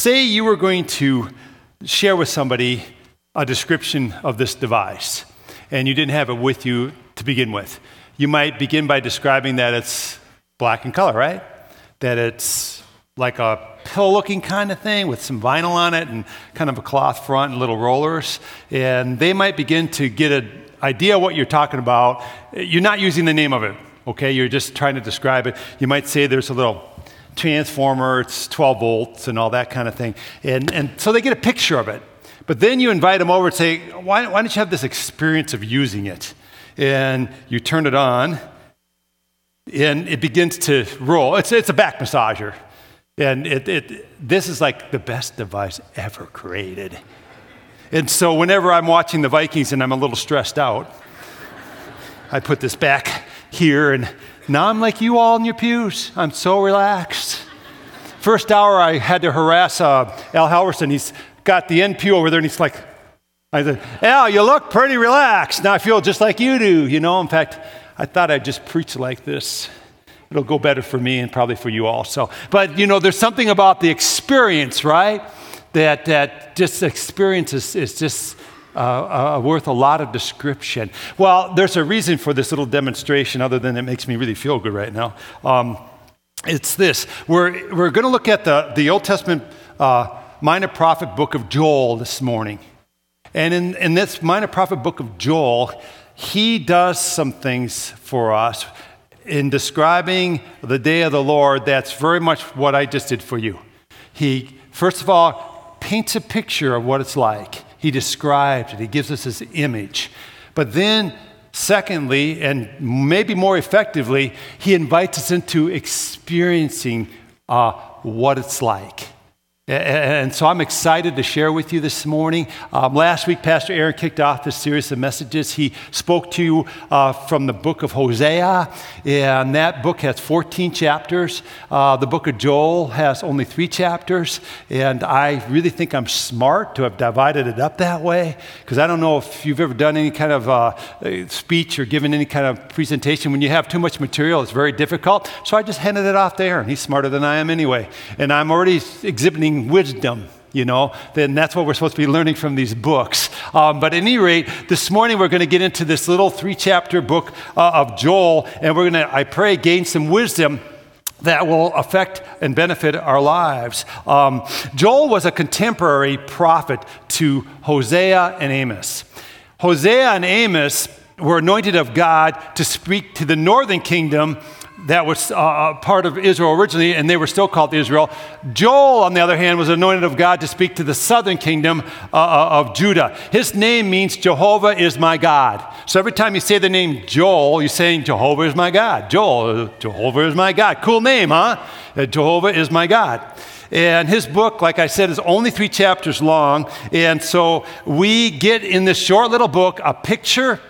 say you were going to share with somebody a description of this device, and you didn't have it with you to begin with. You might begin by describing that it's black in color, right? That it's like a pill looking kind of thing with some vinyl on it and kind of a cloth front and little rollers. And they might begin to get an idea what you're talking about. You're not using the name of it, okay? You're just trying to describe it. You might say there's a little transformer, it's 12 volts and all that kind of thing. And, and so they get a picture of it. But then you invite them over and say, why, why don't you have this experience of using it? And you turn it on, and it begins to roll. It's, it's a back massager. And it, it, this is like the best device ever created. And so whenever I'm watching the Vikings and I'm a little stressed out, I put this back here, and now I'm like you all in your pews. I'm so relaxed. First hour, I had to harass uh, Al Halverson. He's got the end pew over there, and he's like, I said, Al, you look pretty relaxed. Now I feel just like you do, you know. In fact, I thought I'd just preach like this. It'll go better for me and probably for you also. But, you know, there's something about the experience, right? That, that just experience is, is just uh, uh, worth a lot of description. Well, there's a reason for this little demonstration other than it makes me really feel good right now. Um, it's this we're, we're going to look at the, the Old Testament uh, minor prophet book of Joel this morning. And in, in this minor prophet book of Joel, he does some things for us in describing the day of the Lord that's very much what I just did for you. He, first of all, paints a picture of what it's like. He describes it, he gives us His image. But then, secondly, and maybe more effectively, he invites us into experiencing uh, what it's like. And so I'm excited to share with you this morning. Um, last week, Pastor Aaron kicked off this series of messages. He spoke to you uh, from the book of Hosea, and that book has 14 chapters. Uh, the book of Joel has only three chapters, and I really think I'm smart to have divided it up that way because I don't know if you've ever done any kind of uh, speech or given any kind of presentation. When you have too much material, it's very difficult. So I just handed it off to Aaron. He's smarter than I am anyway, and I'm already exhibiting wisdom you know, then that's what we're supposed to be learning from these books. Um, but at any rate, this morning we're going to get into this little three chapter book uh, of Joel, and we're going to, I pray, gain some wisdom that will affect and benefit our lives. Um, Joel was a contemporary prophet to Hosea and Amos. Hosea and Amos were anointed of God to speak to the northern kingdom that was uh, part of Israel originally, and they were still called Israel. Joel, on the other hand, was anointed of God to speak to the southern kingdom uh, uh, of Judah. His name means Jehovah is my God. So every time you say the name Joel, you're saying Jehovah is my God. Joel, Jehovah is my God. Cool name, huh? Uh, Jehovah is my God. And his book, like I said, is only three chapters long. And so we get in this short little book a picture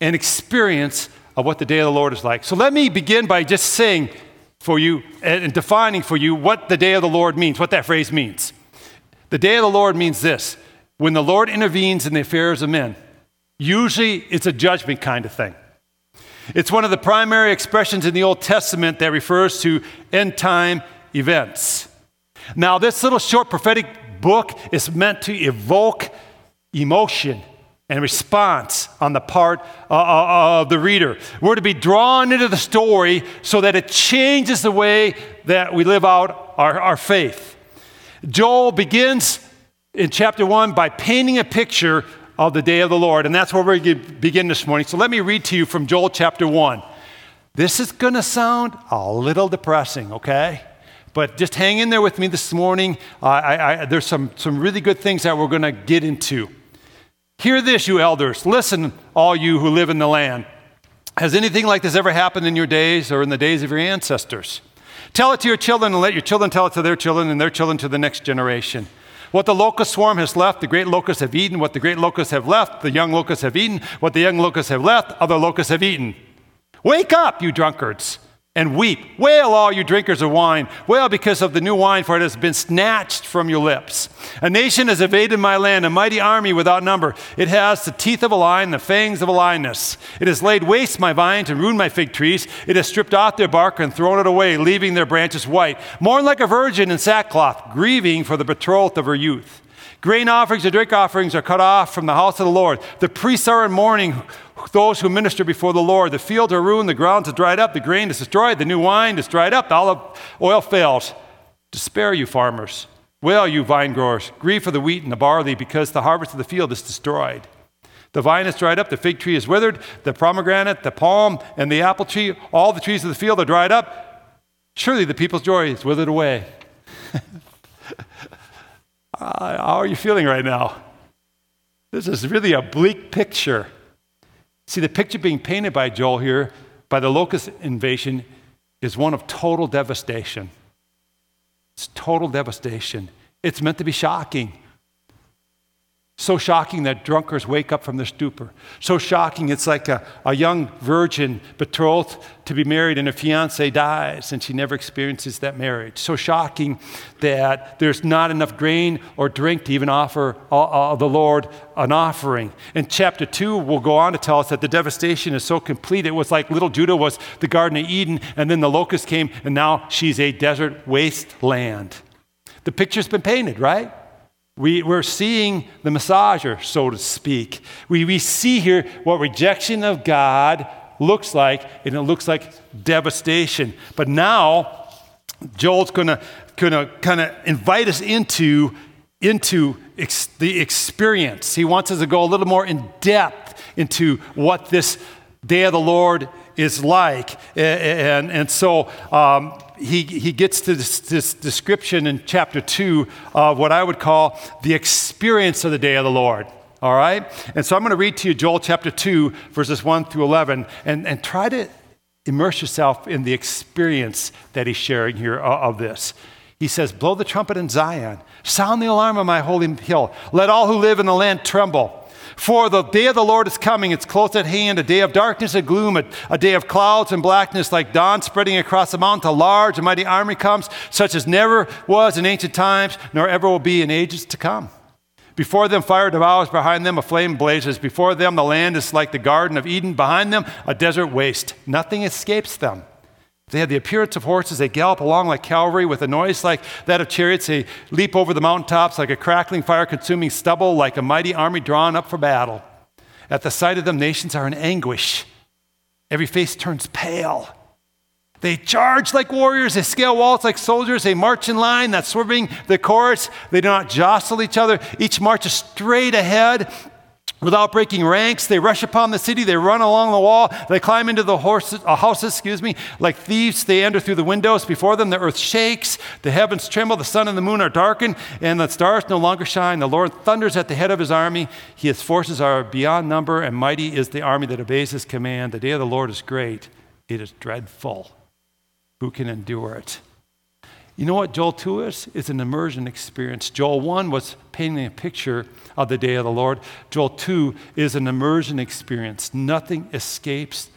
and experience of what the day of the Lord is like. So let me begin by just saying for you and defining for you what the day of the Lord means, what that phrase means. The day of the Lord means this when the Lord intervenes in the affairs of men, usually it's a judgment kind of thing. It's one of the primary expressions in the Old Testament that refers to end time events. Now, this little short prophetic book is meant to evoke emotion and response on the part uh, uh, uh, of the reader. We're to be drawn into the story so that it changes the way that we live out our, our faith. Joel begins in chapter 1 by painting a picture of the day of the Lord, and that's where we begin this morning. So let me read to you from Joel chapter 1. This is going to sound a little depressing, okay? But just hang in there with me this morning. Uh, I, I, there's some, some really good things that we're going to get into. Hear this, you elders. Listen, all you who live in the land. Has anything like this ever happened in your days or in the days of your ancestors? Tell it to your children and let your children tell it to their children and their children to the next generation. What the locust swarm has left, the great locusts have eaten. What the great locusts have left, the young locusts have eaten. What the young locusts have left, other locusts have eaten. Wake up, you drunkards. And weep. Wail, all you drinkers of wine. Wail because of the new wine, for it has been snatched from your lips. A nation has invaded my land, a mighty army without number. It has the teeth of a lion, the fangs of a lioness. It has laid waste my vines and ruined my fig trees. It has stripped off their bark and thrown it away, leaving their branches white. Mourn like a virgin in sackcloth, grieving for the betrothed of her youth. Grain offerings and drink offerings are cut off from the house of the Lord. The priests are in mourning, those who minister before the Lord. The fields are ruined, the ground is dried up, the grain is destroyed, the new wine is dried up, the olive oil fails. Despair, you farmers. Wail, you vine growers. Grieve for the wheat and the barley, because the harvest of the field is destroyed. The vine is dried up, the fig tree is withered, the pomegranate, the palm, and the apple tree, all the trees of the field are dried up. Surely the people's joy is withered away. Uh, how are you feeling right now? This is really a bleak picture. See, the picture being painted by Joel here, by the locust invasion, is one of total devastation. It's total devastation. It's meant to be shocking. So shocking that drunkards wake up from their stupor. So shocking, it's like a, a young virgin betrothed to be married and her fiance dies and she never experiences that marriage. So shocking that there's not enough grain or drink to even offer uh, uh, the Lord an offering. And chapter 2 will go on to tell us that the devastation is so complete. It was like little Judah was the Garden of Eden, and then the locust came, and now she's a desert wasteland. The picture's been painted, right? We, we're seeing the massager, so to speak. We, we see here what rejection of God looks like, and it looks like devastation. But now, Joel's going to gonna kind of invite us into, into ex- the experience. He wants us to go a little more in depth into what this day of the Lord is like. And, and so um, he, he gets to this, this, description in chapter 2 of what I would call the experience of the day of the Lord. All right? And so I'm going to read to you Joel chapter 2, verses 1 through 11, and, and try to immerse yourself in the experience that he's sharing here uh, of this. He says, Blow the trumpet in Zion, sound the alarm on my holy hill. Let all who live in the land tremble. For the day of the Lord is coming, it's close at hand, a day of darkness and gloom, a, a, day of clouds and blackness like dawn spreading across the mountain. A large and mighty army comes, such as never was in ancient times, nor ever will be in ages to come. Before them, fire devours, behind them, a flame blazes. Before them, the land is like the Garden of Eden. Behind them, a desert waste. Nothing escapes them. They have the appearance of horses. They gallop along like cavalry with a noise like that of chariots. They leap over the mountaintops like a crackling fire consuming stubble, like a mighty army drawn up for battle. At the sight of them, nations are in anguish. Every face turns pale. They charge like warriors. They scale walls like soldiers. They march in line, not swerving the course. They do not jostle each other. Each marches straight ahead. Without breaking ranks, they rush upon the city, they run along the wall, they climb into the horses, uh, houses, excuse me, like thieves, they enter through the windows. Before them, the earth shakes, the heavens tremble, the sun and the moon are darkened, and the stars no longer shine. The Lord thunders at the head of his army. His forces are beyond number, and mighty is the army that obeys his command. The day of the Lord is great, it is dreadful. Who can endure it? You know what Joel 2 is? It's an immersion experience. Joel 1 was painting a picture of the day of the Lord. Joel 2 is an immersion experience. Nothing escapes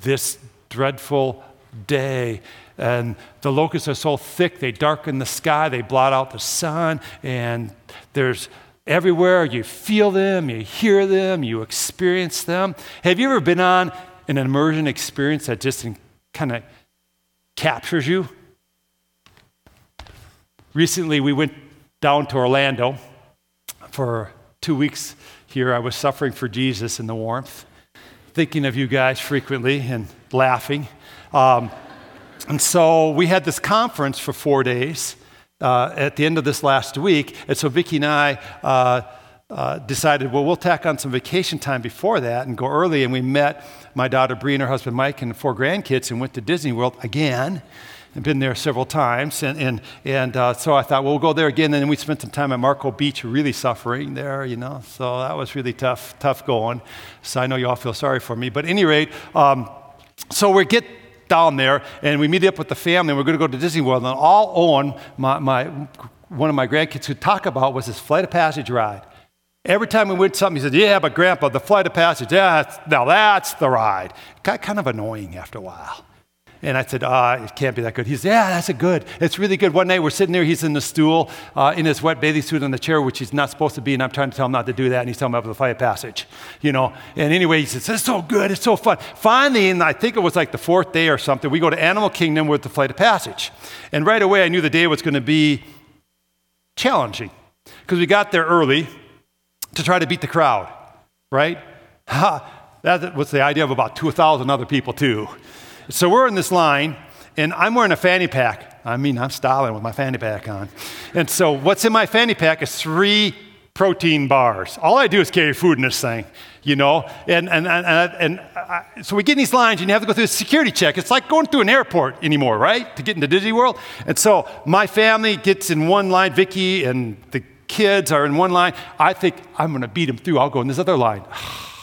this dreadful day. And the locusts are so thick, they darken the sky, they blot out the sun, and there's everywhere you feel them, you hear them, you experience them. Have you ever been on an immersion experience that just kind of captures you? Recently, we went down to Orlando for two weeks here. I was suffering for Jesus in the warmth, thinking of you guys frequently and laughing. Um, and so we had this conference for four days uh, at the end of this last week. And so Vicki and I uh, uh, decided, well, we'll tack on some vacation time before that and go early. And we met my daughter Bree and her husband Mike and four grandkids and went to Disney World again. I've been there several times. And, and, and uh, so I thought, well, we'll go there again. And then we spent some time at Marco Beach, really suffering there, you know. So that was really tough, tough going. So I know you all feel sorry for me. But at any rate, um, so we get down there and we meet up with the family. And we're going to go to Disney World. And all Owen, my, my, one of my grandkids, would talk about was this flight of passage ride. Every time we went something, he said, Yeah, but Grandpa, the flight of passage, yeah, now that's the ride. It got kind of annoying after a while. And I said, ah, it can't be that good. He said, yeah, that's a good. It's really good. One night we're sitting there, he's in the stool, uh, in his wet bathing suit on the chair, which he's not supposed to be, and I'm trying to tell him not to do that, and he's telling me about the flight passage, you know. And anyway, he says, it's so good, it's so fun. Finally, and I think it was like the fourth day or something, we go to Animal Kingdom with the flight of passage. And right away, I knew the day was going to be challenging because we got there early to try to beat the crowd, right? Ha, that was the idea of about 2,000 other people, too. So we're in this line, and I'm wearing a fanny pack. I mean, I'm styling with my fanny pack on. And so what's in my fanny pack is three protein bars. All I do is carry food in this thing, you know? And, and, and, and, I, so we get in these lines, and you have to go through a security check. It's like going through an airport anymore, right? To get into Disney World. And so my family gets in one line, Vicky and the kids are in one line. I think I'm going to beat them through. I'll go in this other line.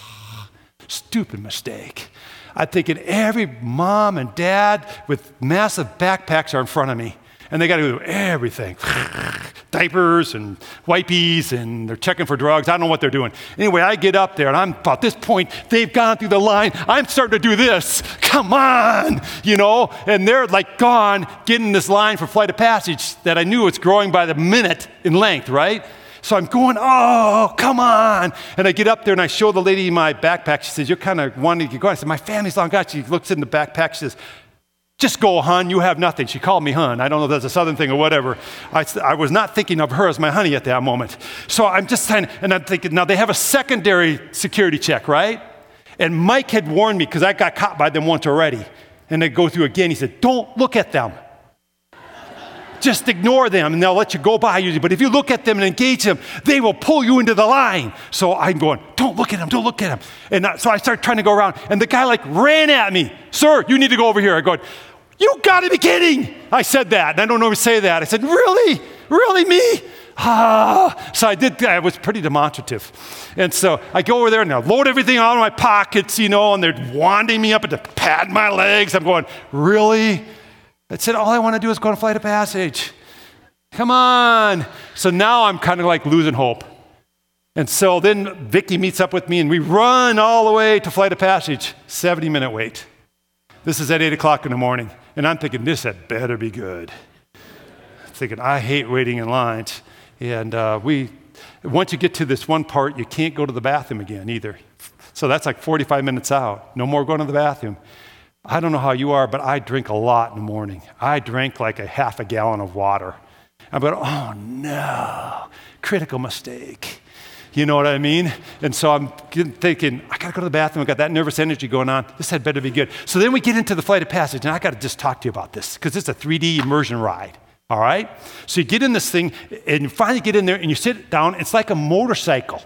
Stupid mistake. I'm thinking every mom and dad with massive backpacks are in front of me, and they got to do everything diapers and wipies, and they're checking for drugs. I don't know what they're doing. Anyway, I get up there, and I'm about this point, they've gone through the line. I'm starting to do this. Come on, you know, and they're like gone getting this line for flight of passage that I knew was growing by the minute in length, right? So I'm going, oh, come on. And I get up there and I show the lady my backpack. She says, You're kind of wanting to go. I said, My family's long gone. She looks in the backpack. She says, just go, hun, you have nothing. She called me hun. I don't know if that's a southern thing or whatever. I, I was not thinking of her as my honey at that moment. So I'm just saying, and I'm thinking, now they have a secondary security check, right? And Mike had warned me because I got caught by them once already. And they go through again. He said, Don't look at them just ignore them and they'll let you go by usually. But if you look at them and engage them, they will pull you into the line. So I'm going, don't look at them, don't look at them. And so I start trying to go around, and the guy like ran at me, sir, you need to go over here. I go, you gotta be kidding. I said that, and I don't always say that. I said, really? Really, me? Ah. So I did, I was pretty demonstrative. And so I go over there and I load everything out of my pockets, you know, and they're wanding me up and to pat my legs. I'm going, really? That said, All I want to do is go on a flight of passage. Come on. So now I'm kind of like losing hope. And so then Vicky meets up with me and we run all the way to Flight of Passage, 70 minute wait. This is at 8 o'clock in the morning. And I'm thinking, this had better be good. thinking, I hate waiting in lines. And uh, we, once you get to this one part, you can't go to the bathroom again either. So that's like 45 minutes out. No more going to the bathroom. I don't know how you are, but I drink a lot in the morning. I drank like a half a gallon of water. I'm going, oh no, critical mistake. You know what I mean? And so I'm thinking, I got to go to the bathroom. I got that nervous energy going on. This had better be good. So then we get into the flight of passage, and I got to just talk to you about this because it's a 3D immersion ride. All right? So you get in this thing, and you finally get in there, and you sit down. It's like a motorcycle.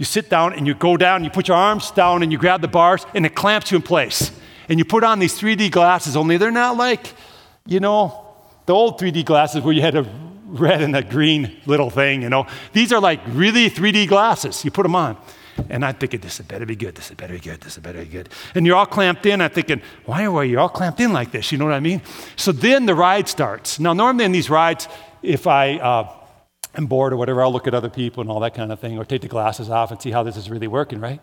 You sit down, and you go down, and you put your arms down, and you grab the bars, and it clamps you in place and you put on these 3D glasses, only they're not like, you know, the old 3D glasses where you had a red and a green little thing, you know. These are like really 3D glasses. You put them on. And I'm thinking, this had better be good, this had better be good, this had better be good. And you're all clamped in. I'm thinking, why are you all clamped in like this? You know what I mean? So then the ride starts. Now, normally in these rides, if I uh, am bored or whatever, I'll look at other people and all that kind of thing, or take the glasses off and see how this is really working, right?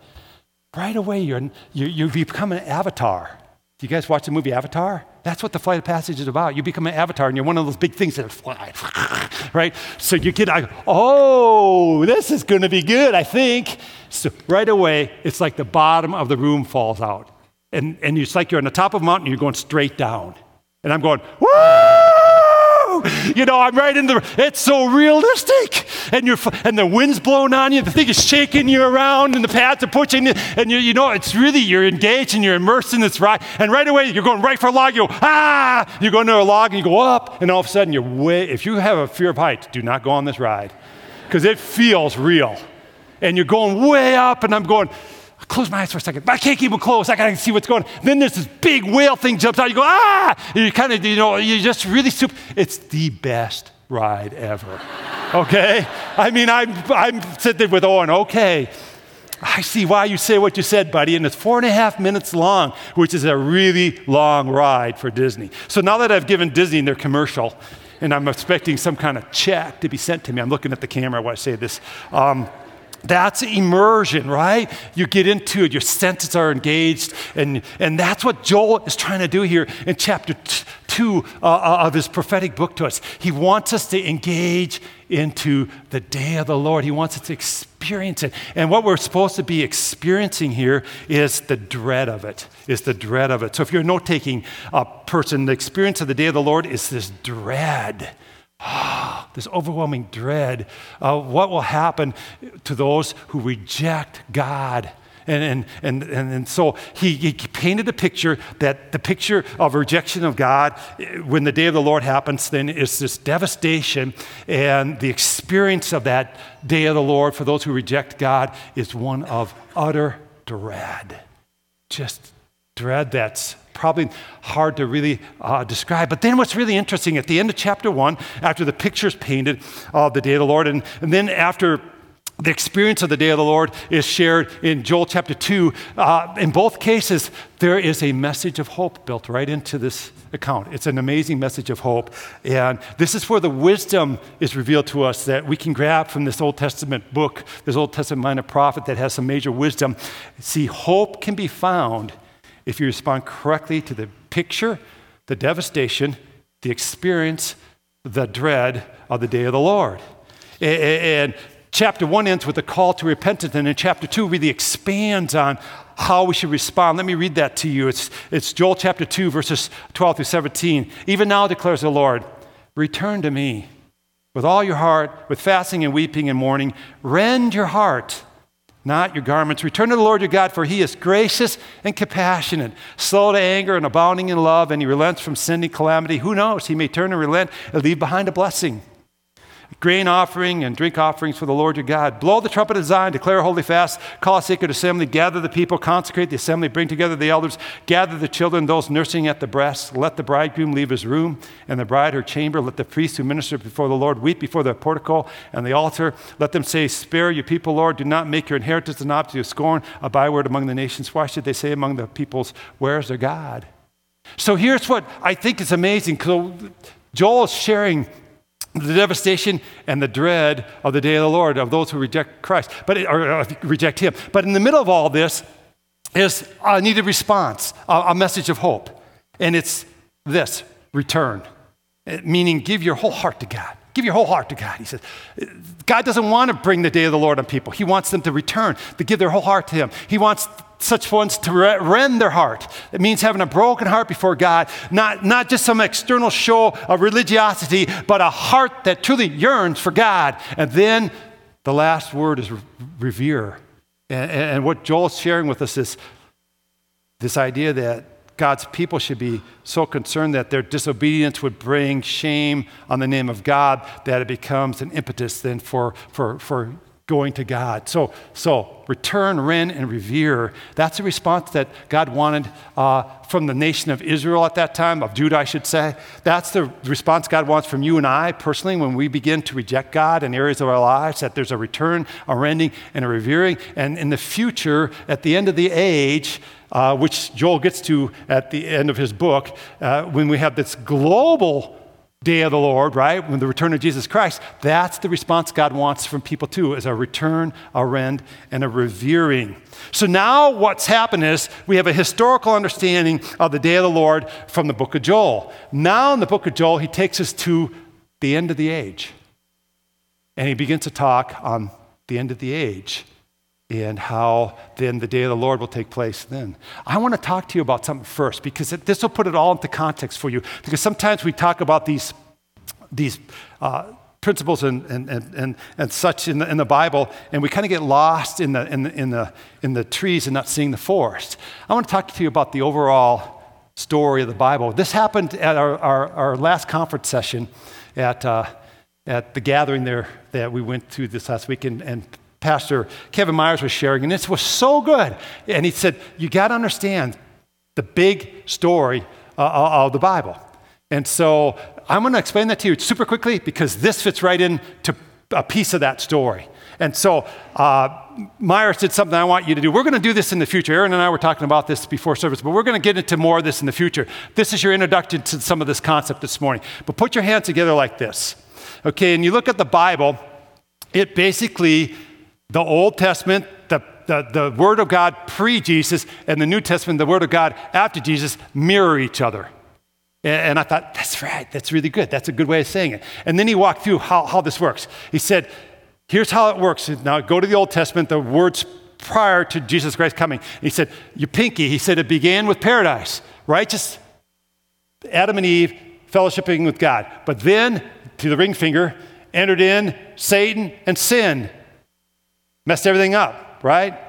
Right away you're, you, you become an avatar. Do you guys watch the movie Avatar? That's what the flight of passage is about. You become an avatar and you're one of those big things that fly, right? So you get, oh, this is going to be good, I think. So right away, it's like the bottom of the room falls out. And, and it's like you're on the top of a mountain you're going straight down. And I'm going, woo! You know, I'm right in the, it's so realistic. And, you're, and the wind's blowing on you, the thing is shaking you around, and the pads are pushing you, and you, you know, it's really, you're engaged and you're immersed in this ride. And right away, you're going right for a log, you go, ah! You go into a log and you go up, and all of a sudden, you're way, if you have a fear of heights, do not go on this ride because it feels real. And you're going way up, and I'm going, close my eyes for a second, but I can't keep them closed. I gotta see what's going on. Then there's this big whale thing jumps out. You go, ah! You kind of, you know, you just really super. It's the best ride ever. okay? I mean, I'm, I'm sitting with Owen, okay. I see why you say what you said, buddy. And it's four and a half minutes long, which is a really long ride for Disney. So now that I've given Disney their commercial, and I'm expecting some kind of check to be sent to me, I'm looking at the camera while I say this. Um, That's immersion, right? You get into it, your senses are engaged, and, and that's what Joel is trying to do here in chapter t- two uh, uh, of his prophetic book to us. He wants us to engage into the day of the Lord, he wants us to experience it. And what we're supposed to be experiencing here is the dread of it, is the dread of it. So if you're a note taking uh, person, the experience of the day of the Lord is this dread Ah, this overwhelming dread of what will happen to those who reject God. And, and, and, and, and so he, he painted a picture that the picture of rejection of God, eh, when the day of the Lord happens, then is this devastation. And the experience of that day of the Lord for those who reject God is one of utter dread. Just dread that's probably hard to really uh, describe. But then what's really interesting at the end of chapter one, after the picture's painted of the day of the Lord, and, and then after the experience of the day of the Lord is shared in Joel chapter 2. Uh, in both cases, there is a message of hope built right into this account. It's an amazing message of hope. And this is where the wisdom is revealed to us that we can grab from this Old Testament book, this Old Testament minor prophet that has some major wisdom. See, hope can be found if you respond correctly to the picture, the devastation, the experience, the dread of the day of the Lord. And chapter one ends with a call to repentance, and in chapter two really expands on how we should respond. Let me read that to you. It's, it's Joel chapter 2, verses 12 through 17. Even now declares the Lord, return to me with all your heart, with fasting and weeping and mourning. Rend your heart not your garments. Return to the Lord your God, for he is gracious and compassionate, slow to anger and abounding in love, and he relents from sending calamity. Who knows? He may turn and relent and leave behind a blessing grain offering and drink offerings for the Lord your God. Blow the trumpet of Zion, declare a holy fast, call a sacred assembly, gather the people, consecrate the assembly, bring together the elders, gather the children, those nursing at the breast. Let the bridegroom leave his room and the bride her chamber. Let the priests who minister before the Lord weep before the portico and the altar. Let them say, Spare your people, Lord. Do not make your inheritance an object of scorn, a byword among the nations. Why should they say among the peoples, Where's their God? So here's what I think is amazing. Joel is sharing the devastation and the dread of the day of the Lord of those who reject Christ, but or, reject Him. But in the middle of all this is a needed response, a, a message of hope, and it's this: return, eh, meaning give your whole heart to God. Give your whole heart to God. He says, God doesn't want to bring the day of the Lord on people. He wants them to return, to give their whole heart to Him. He wants such ones to rend their heart. It means having a broken heart before God, not, not just some external show of religiosity, but a heart that truly yearns for God. And then the last word is revere. And, and what Joel's sharing with us is this idea that God's people should be so concerned that their disobedience would bring shame on the name of God that it becomes an impetus then for, for, for going to God. So, so return, rend, and revere. That's a response that God wanted uh, from the nation of Israel at that time, of Judah, I should say. That's the response God wants from you and I personally when we begin to reject God in areas of our lives, that there's a return, a rending, and a revering. And in the future, at the end of the age, uh, which Joel gets to at the end of his book, uh, when we have this global day of the Lord, right? When the return of Jesus Christ, that's the response God wants from people too, is a return, a rend, and a revering. So now what's happened is we have a historical understanding of the day of the Lord from the book of Joel. Now in the book of Joel, he takes us to the end of the age. And he begins to talk on the end of the age and how then the day of the Lord will take place then. I want to talk to you about something first because this will put it all into context for you. Because sometimes we talk about these, these uh, principles and, and, and, and, such in the, in the Bible, and we kind of get lost in the, in, the, in, the, in the trees and not seeing the forest. I want to talk to you about the overall story of the Bible. This happened at our, our, our last conference session at, uh, at the gathering there that we went to this last week, and, and Pastor Kevin Myers was sharing, and this was so good. And he said, You got to understand the big story uh, uh, of the Bible. And so I'm going to explain that to you super quickly because this fits right into a piece of that story. And so uh, Myers did something I want you to do. We're going to do this in the future. Aaron and I were talking about this before service, but we're going to get into more of this in the future. This is your introduction to some of this concept this morning. But put your hands together like this. Okay, and you look at the Bible, it basically the Old Testament, the, the, the Word of God pre Jesus, and the New Testament, the Word of God after Jesus, mirror each other. And I thought, that's right, that's really good. That's a good way of saying it. And then he walked through how, how this works. He said, here's how it works. Now go to the Old Testament, the words prior to Jesus Christ coming. He said, your pinky, he said, it began with paradise, righteous Adam and Eve fellowshipping with God. But then, to the ring finger, entered in Satan and sin. Messed everything up, right?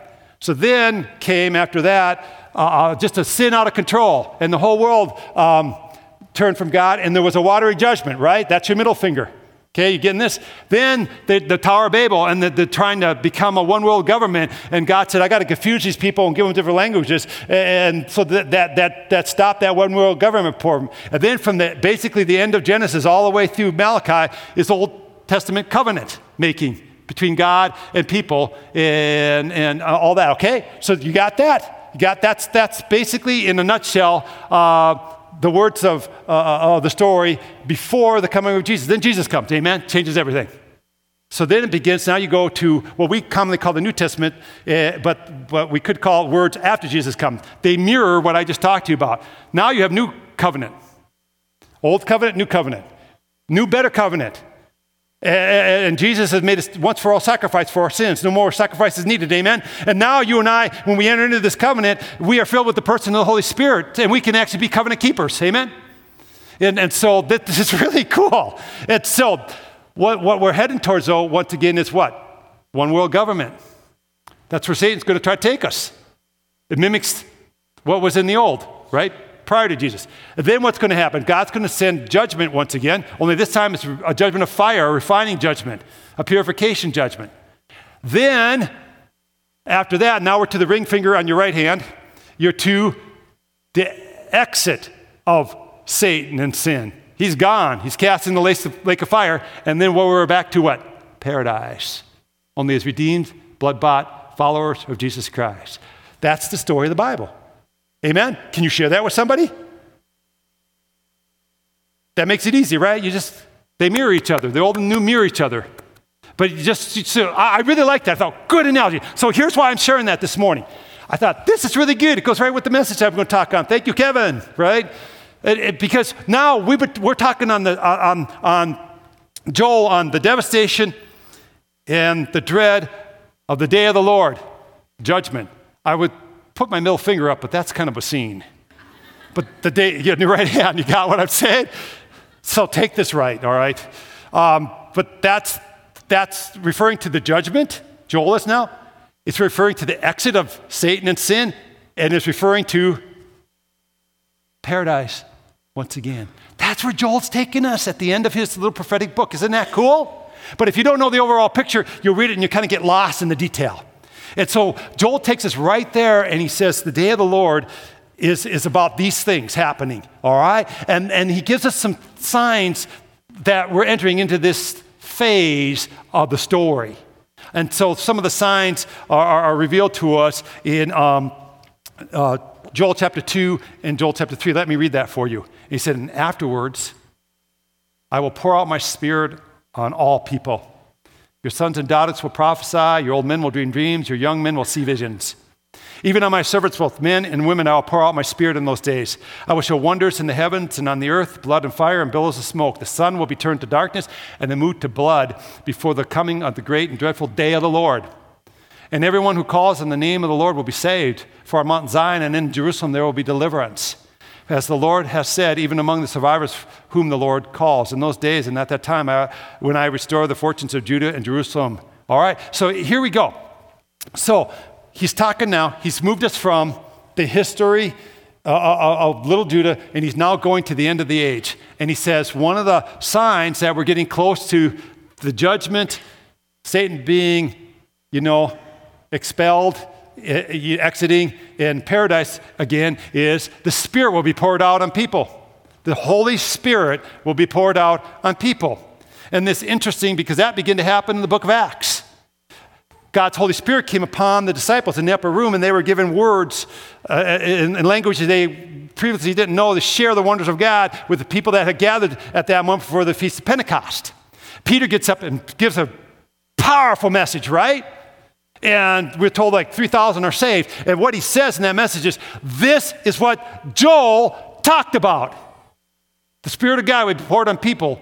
So then came after that uh, uh just a sin out of control, and the whole world um, turned from God, and there was a watery judgment, right? That's your middle finger. Okay, you getting this? Then the, the Tower of Babel, and the, the trying to become a one world government. And God said, I got to confuse these people and give them different languages. And so that, that, that, that stopped that one world government for And then from the, basically the end of Genesis all the way through Malachi is Old Testament covenant making between God and people and, and all that. Okay, so you got that. You got that's, that's basically in a nutshell. Uh, the words of uh, uh, the story before the coming of Jesus. Then Jesus comes, amen? Changes everything. So then it begins. Now you go to what we commonly call the New Testament, uh, but, but we could call words after Jesus comes. They mirror what I just talked to you about. Now you have new covenant. Old covenant, new covenant. New, better covenant. And Jesus has made a once for all sacrifice for our sins. No more sacrifices needed. Amen. And now you and I, when we enter into this covenant, we are filled with the person of the Holy Spirit, and we can actually be covenant keepers. Amen. And, and so this is really cool. And so what, what we're heading towards, though, once again, is what? One world government. That's where Satan's going to try to take us. It mimics what was in the old, right? Prior to Jesus. Then what's going to happen? God's going to send judgment once again, only this time it's a judgment of fire, a refining judgment, a purification judgment. Then, after that, now we're to the ring finger on your right hand. You're to the exit of Satan and sin. He's gone. He's cast in the lake of fire. And then well, we're back to what? Paradise. Only as redeemed, blood bought followers of Jesus Christ. That's the story of the Bible. Amen? Can you share that with somebody? That makes it easy, right? You just, they mirror each other. The old and new mirror each other. But you just, so I really like that. I thought, good analogy. So here's why I'm sharing that this morning. I thought, this is really good. It goes right with the message I'm going to talk on. Thank you, Kevin, right? It, it, because now we, we're talking on, the, on, on Joel on the devastation and the dread of the day of the Lord, judgment. I would put my middle finger up, but that's kind of a scene. But the day, you your right hand, you got what I'm saying? So take this right, all right? Um, but that's, that's referring to the judgment, Joel is now. It's referring to the exit of Satan and sin, and it's referring to paradise once again. That's where Joel's taking us at the end of his little prophetic book. Isn't that cool? But if you don't know the overall picture, you'll read it and you kind of get lost in the detail. And so Joel takes us right there and he says, The day of the Lord is, is about these things happening, all right? And, and he gives us some signs that we're entering into this phase of the story. And so some of the signs are, are, are revealed to us in um, uh, Joel chapter 2 and Joel chapter 3. Let me read that for you. He said, And afterwards, I will pour out my spirit on all people. Your sons and daughters will prophesy, your old men will dream dreams, your young men will see visions. Even on my servants, both men and women, I will pour out my spirit in those days. I will show wonders in the heavens and on the earth, blood and fire and billows of smoke. The sun will be turned to darkness and the moon to blood before the coming of the great and dreadful day of the Lord. And everyone who calls on the name of the Lord will be saved. For on Mount Zion and in Jerusalem there will be deliverance. As the Lord has said, even among the survivors whom the Lord calls. In those days and at that time, I, when I restore the fortunes of Judah and Jerusalem. All right, so here we go. So he's talking now, he's moved us from the history uh, uh, uh, of little Judah, and he's now going to the end of the age. And he says, one of the signs that we're getting close to the judgment, Satan being, you know, expelled, exiting in paradise again is the Spirit will be poured out on people. The Holy Spirit will be poured out on people. And this interesting because that began to happen in the book of Acts. God's Holy Spirit came upon the disciples in the upper room, and they were given words uh, in, in languages they previously didn't know to share the wonders of God with the people that had gathered at that moment before the Feast of Pentecost. Peter gets up and gives a powerful message, right? And we're told like 3,000 are saved. And what he says in that message is this is what Joel talked about. The Spirit of God would be poured on people,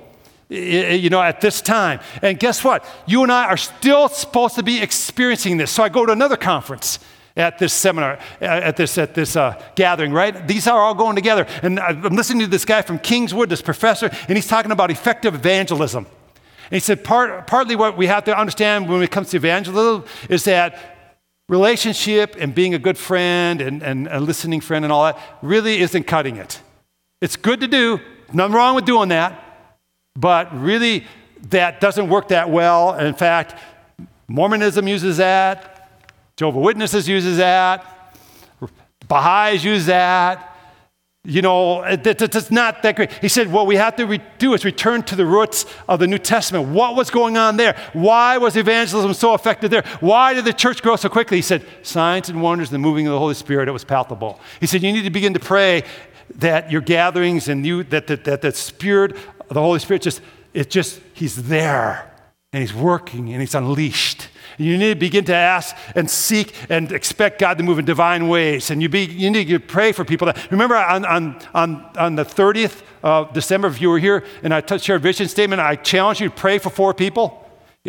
you know, at this time. And guess what? You and I are still supposed to be experiencing this. So I go to another conference at this seminar, at this, at this uh, gathering, right? These are all going together. And I'm listening to this guy from Kingswood, this professor, and he's talking about effective evangelism. And he said, Part, partly what we have to understand when it comes to evangelism is that relationship and being a good friend and, and a listening friend and all that really isn't cutting it. It's good to do, nothing wrong with doing that, but really that doesn't work that well. And in fact, Mormonism uses that, Jehovah Witnesses uses that. Baha'is use that. You know, it's not that great. He said, what we have to re- do is return to the roots of the New Testament. What was going on there? Why was evangelism so effective there? Why did the church grow so quickly? He said, signs and wonders the moving of the Holy Spirit, it was palpable. He said, you need to begin to pray that your gatherings and you, that, that, that the Spirit, the Holy Spirit, just, it just, He's there and He's working and He's unleashed. You need to begin to ask and seek and expect God to move in divine ways. And you, be, you need to pray for people. That, remember on, on, on, on the 30th of December, if you were here and I shared a vision statement, I challenge you to pray for four people.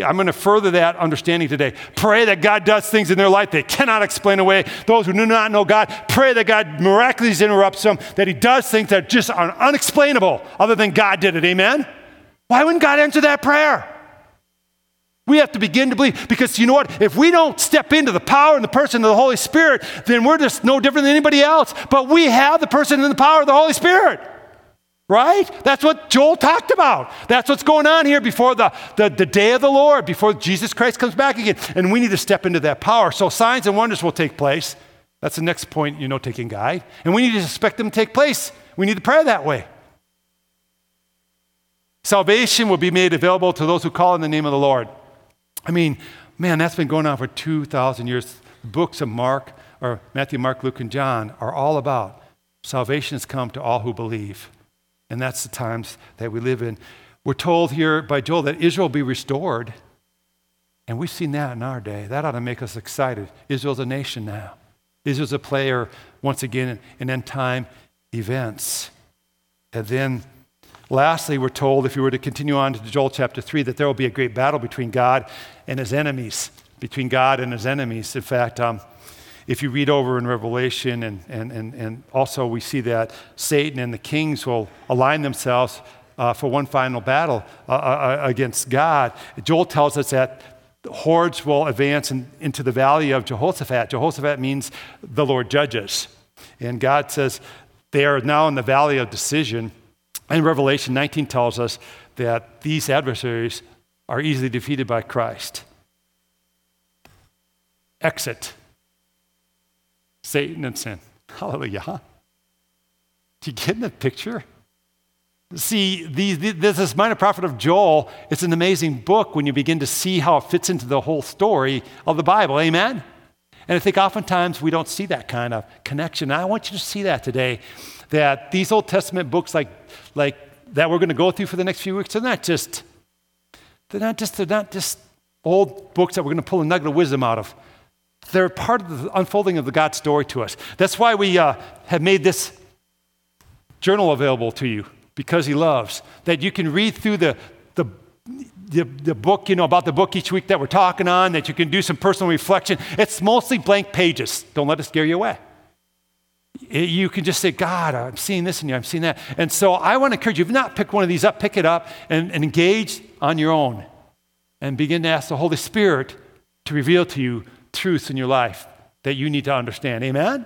I'm going to further that understanding today. Pray that God does things in their life they cannot explain away. Those who do not know God, pray that God miraculously interrupts them, that He does things that just are unexplainable other than God did it. Amen? Why wouldn't God answer that prayer? We have to begin to believe because you know what? If we don't step into the power and the person of the Holy Spirit, then we're just no different than anybody else. But we have the person and the power of the Holy Spirit. Right? That's what Joel talked about. That's what's going on here before the, the, the, day of the Lord, before Jesus Christ comes back again. And we need to step into that power. So signs and wonders will take place. That's the next point, you know, taking guide. And we need to expect them to take place. We need to pray that way. Salvation will be made available to those who call in the name of the Lord. I mean, man, that's been going on for 2,000 years. The books of Mark, or Matthew, Mark, Luke, and John are all about salvation has come to all who believe. And that's the times that we live in. We're told here by Joel that Israel will be restored. And we've seen that in our day. That ought to make us excited. Israel's a nation now. Israel's a player once again in end time events. And then Lastly, we're told, if you were to continue on to Joel chapter 3, that there will be a great battle between God and his enemies. Between God and his enemies. In fact, um, if you read over in Revelation, and, and, and, and also we see that Satan and the kings will align themselves uh, for one final battle uh, uh, uh against God. Joel tells us that hordes will advance in, into the valley of Jehoshaphat. Jehoshaphat means the Lord judges. And God says they are now in the valley of decision. And Revelation 19 tells us that these adversaries are easily defeated by Christ. Exit Satan and sin. Hallelujah. Do you get the picture? See, this Minor Prophet of Joel. It's an amazing book when you begin to see how it fits into the whole story of the Bible. Amen? And I think oftentimes we don't see that kind of connection. I want you to see that today that these Old Testament books like, like that we're going to go through for the next few weeks, they're not just, they're not just, they're not just old books that we're going to pull a nugget of wisdom out of. They're part of the unfolding of the God story to us. That's why we uh, have made this journal available to you because He loves that you can read through the, the, the, the, book, you know, about the book each week that we're talking on, that you can do some personal reflection. It's mostly blank pages. Don't let it scare you away you can just say, God, I'm seeing this in you, I'm seeing that. And so I want to encourage you, if not pick one of these up, pick it up and, and engage on your own and begin to ask the Holy Spirit to reveal to you truths in your life that you need to understand. Amen?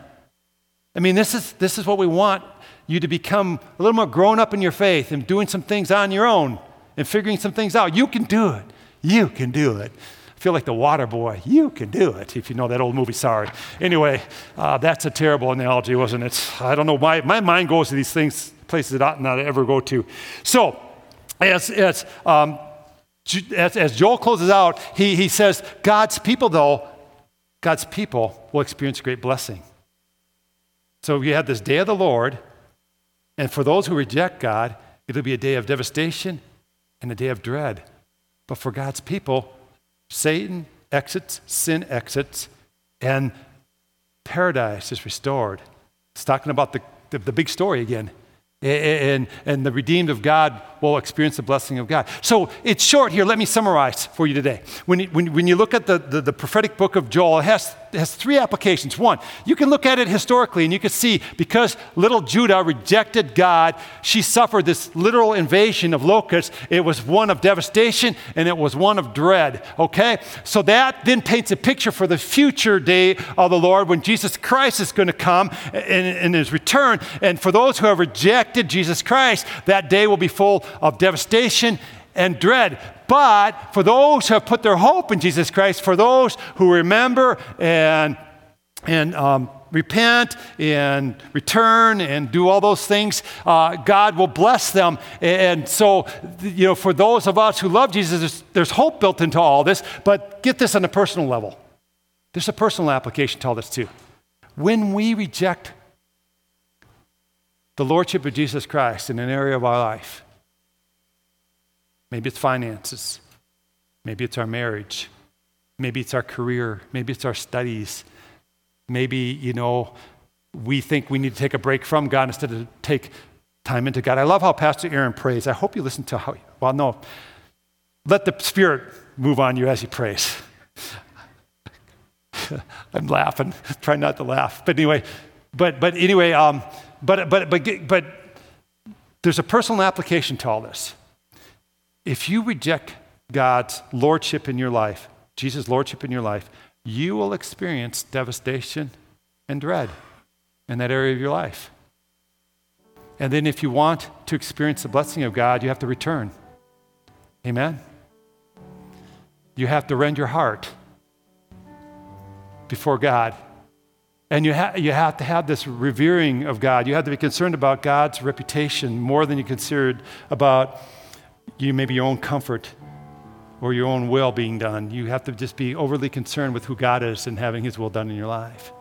I mean, this is, this is what we want you to become a little more grown up in your faith and doing some things on your own and figuring some things out. You can do it. You can do it feel like the water boy. You can do it, if you know that old movie, sorry. Anyway, uh, that's a terrible analogy, wasn't it? I don't know, my, my mind goes to these things, places it ought not ever go to. So, as, as, um, as, as Joel closes out, he, he says, God's people, though, God's people will experience great blessing. So you have this day of the Lord, and for those who reject God, it'll be a day of devastation and a day of dread. But for God's people, Satan exits, sin exits, and paradise is restored. It's talking about the, the, the big story again and, and the redeemed of God will experience the blessing of God. So it's short here. Let me summarize for you today. When you, when, when you look at the, the, the prophetic book of Joel, it has, has three applications. One, you can look at it historically and you can see because little Judah rejected God, she suffered this literal invasion of locusts. It was one of devastation and it was one of dread. Okay? So that then paints a picture for the future day of the Lord when Jesus Christ is going to come in, in his return. And for those who have rejected Jesus Christ, that day will be full of devastation and dread. But for those who have put their hope in Jesus Christ, for those who remember and, and um, repent and return and do all those things, uh, God will bless them. And so, you know, for those of us who love Jesus, there's, there's hope built into all this. But get this on a personal level. There's a personal application to all this too. When we reject the Lordship of Jesus Christ in an area of our life, Maybe it's finances. Maybe it's our marriage. Maybe it's our career. Maybe it's our studies. Maybe, you know, we think we need to take a break from God instead of take time into God. I love how Pastor Aaron prays. I hope you listen to how, well, no. Let the Spirit move on you as he prays. I'm laughing, try not to laugh. But anyway, but, but anyway, um, but, but, but, but there's a personal application to all this. If you reject God's lordship in your life, Jesus' lordship in your life, you will experience devastation and dread in that area of your life. And then, if you want to experience the blessing of God, you have to return. Amen? You have to rend your heart before God. And you, ha- you have to have this revering of God. You have to be concerned about God's reputation more than you considered about you maybe your own comfort or your own will being done. You have to just be overly concerned with who God is and having His will done in your life.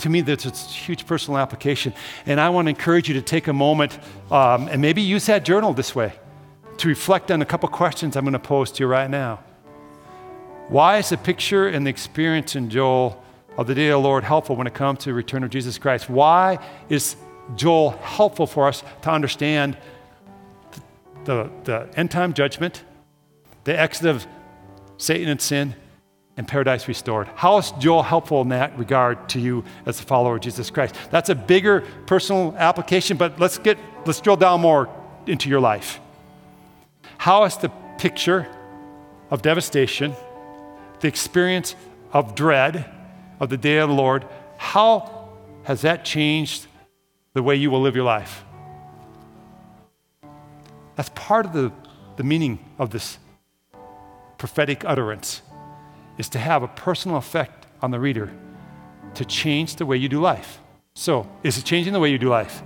To me, that's a huge personal application. And I want to encourage you to take a moment um, and maybe use that journal this way to reflect on a couple questions I'm going to pose to you right now. Why is the picture and the experience in Joel of the day of the Lord helpful when it comes to the return of Jesus Christ? Why is Joel helpful for us to understand the, the end time judgment, the exit of Satan and sin, and paradise restored. How is Joel helpful in that regard to you as a follower of Jesus Christ? That's a bigger personal application, but let's get let's drill down more into your life. How is the picture of devastation, the experience of dread of the day of the Lord, how has that changed the way you will live your life? That's part of the, the meaning of this prophetic utterance is to have a personal effect on the reader to change the way you do life. So, is it changing the way you do life?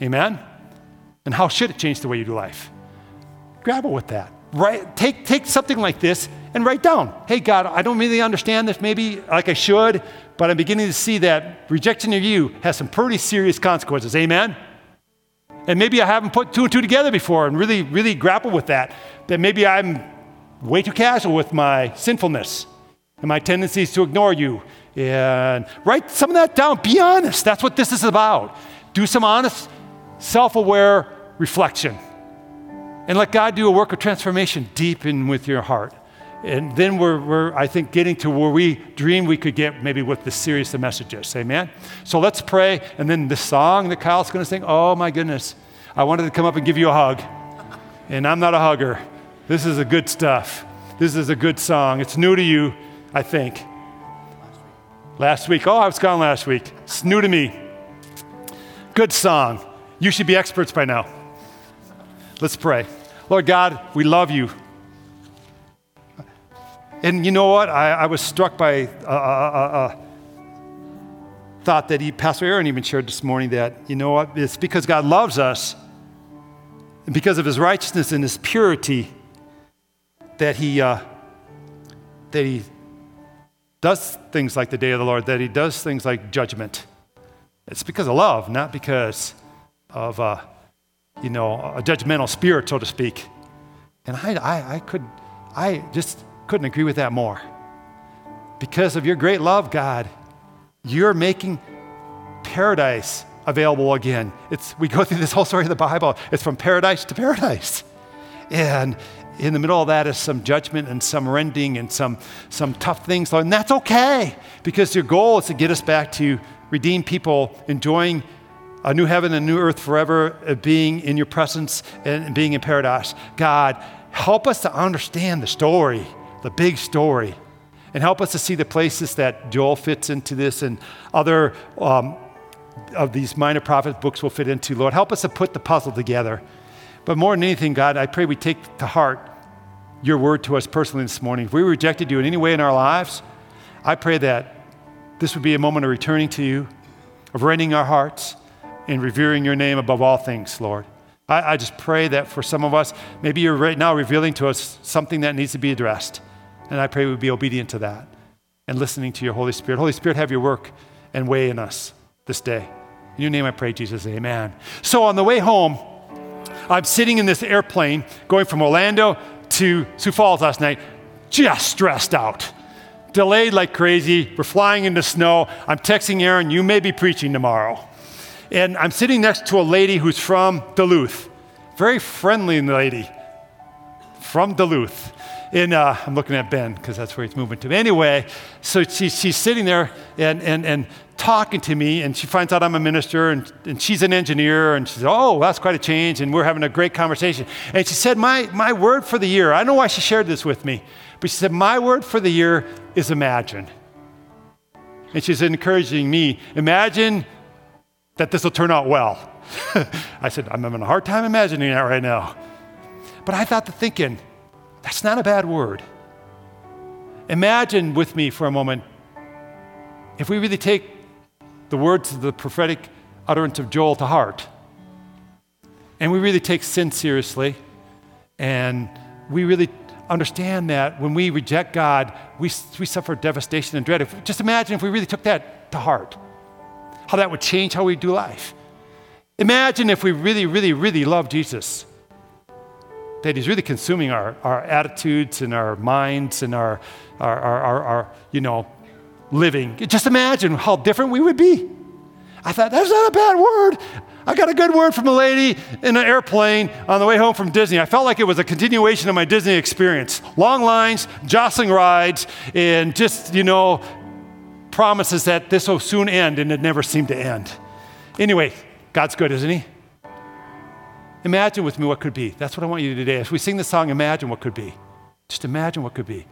Amen? And how should it change the way you do life? Grapple with that. Right, take, take something like this and write down hey, God, I don't really understand this maybe like I should, but I'm beginning to see that rejection of you has some pretty serious consequences. Amen? And maybe I haven't put two and two together before and really, really grapple with that. That maybe I'm way too casual with my sinfulness and my tendencies to ignore you. And write some of that down. Be honest. That's what this is about. Do some honest, self aware reflection. And let God do a work of transformation deep in with your heart. And then we're, we're, I think, getting to where we dream we could get maybe with the series of messages. Amen? So let's pray. And then the song that Kyle's going to sing, oh my goodness. I wanted to come up and give you a hug. And I'm not a hugger. This is a good stuff. This is a good song. It's new to you, I think. Last week. Oh, I was gone last week. It's new to me. Good song. You should be experts by now. Let's pray. Lord God, we love you. And you know what? I, I was struck by a, a, a, thought that he, Pastor Aaron even shared this morning that, you know what? It's because God loves us and because of his righteousness and his purity that he, uh, that he does things like the day of the Lord, that he does things like judgment. It's because of love, not because of, uh, you know, a judgmental spirit, so to speak. And I, I, I could, I just couldn't agree with that more. because of your great love, God, you're making paradise available again. It's, we go through this whole story of the Bible. It's from paradise to paradise. And in the middle of that is some judgment and some rending and some, some tough things. And that's okay because your goal is to get us back to redeemed people enjoying a new heaven and a new earth forever, uh, being in your presence and being in paradise. God, help us to understand the story, the big story, and help us to see the places that Joel fits into this and other um, of these minor prophet books will fit into. Lord, help us to put the puzzle together. But more than anything, God, I pray we take to heart your word to us personally this morning. If we rejected you in any way in our lives, I pray that this would be a moment of returning to you, of rending our hearts, and revering your name above all things, Lord. I, I, just pray that for some of us, maybe you're right now revealing to us something that needs to be addressed. And I pray we'd be obedient to that and listening to your Holy Spirit. Holy Spirit, have your work and way in us this day. In your name I pray, Jesus. Amen. So on the way home, I'm sitting in this airplane going from Orlando to Sioux Falls last night, just stressed out. Delayed like crazy. We're flying into snow. I'm texting Aaron, you may be preaching tomorrow. And I'm sitting next to a lady who's from Duluth. Very friendly lady from Duluth. And uh, I'm looking at Ben because that's where he's moving to. Anyway, so she, she's sitting there and, and, and talking to me, and she finds out I'm a minister, and, and she's an engineer, and she says, Oh, that's quite a change, and we're having a great conversation. And she said, my, my word for the year, I know why she shared this with me, but she said, My word for the year is imagine. And she's encouraging me, imagine that this will turn out well. I said, I'm having a hard time imagining that right now. But I thought the thinking, that's not a bad word. Imagine with me for a moment if we really take the words of the prophetic utterance of Joel to heart. And we really take sin seriously. And we really understand that when we reject God, we, we suffer devastation and dread. If, just imagine if we really took that to heart, how that would change how we do life. Imagine if we really, really, really love Jesus, that He's really consuming our, our attitudes and our minds and our, our, our, our, our you know, living. Just imagine how different we would be. I thought, that's not a bad word. I got a good word from a lady in an airplane on the way home from Disney. I felt like it was a continuation of my Disney experience. Long lines, jostling rides, and just, you know, promises that this will soon end, and it never seemed to end. Anyway, God's good, isn't He? Imagine with me what could be. That's what I want you to do today. As we sing the song, imagine what could be. Just imagine what could be.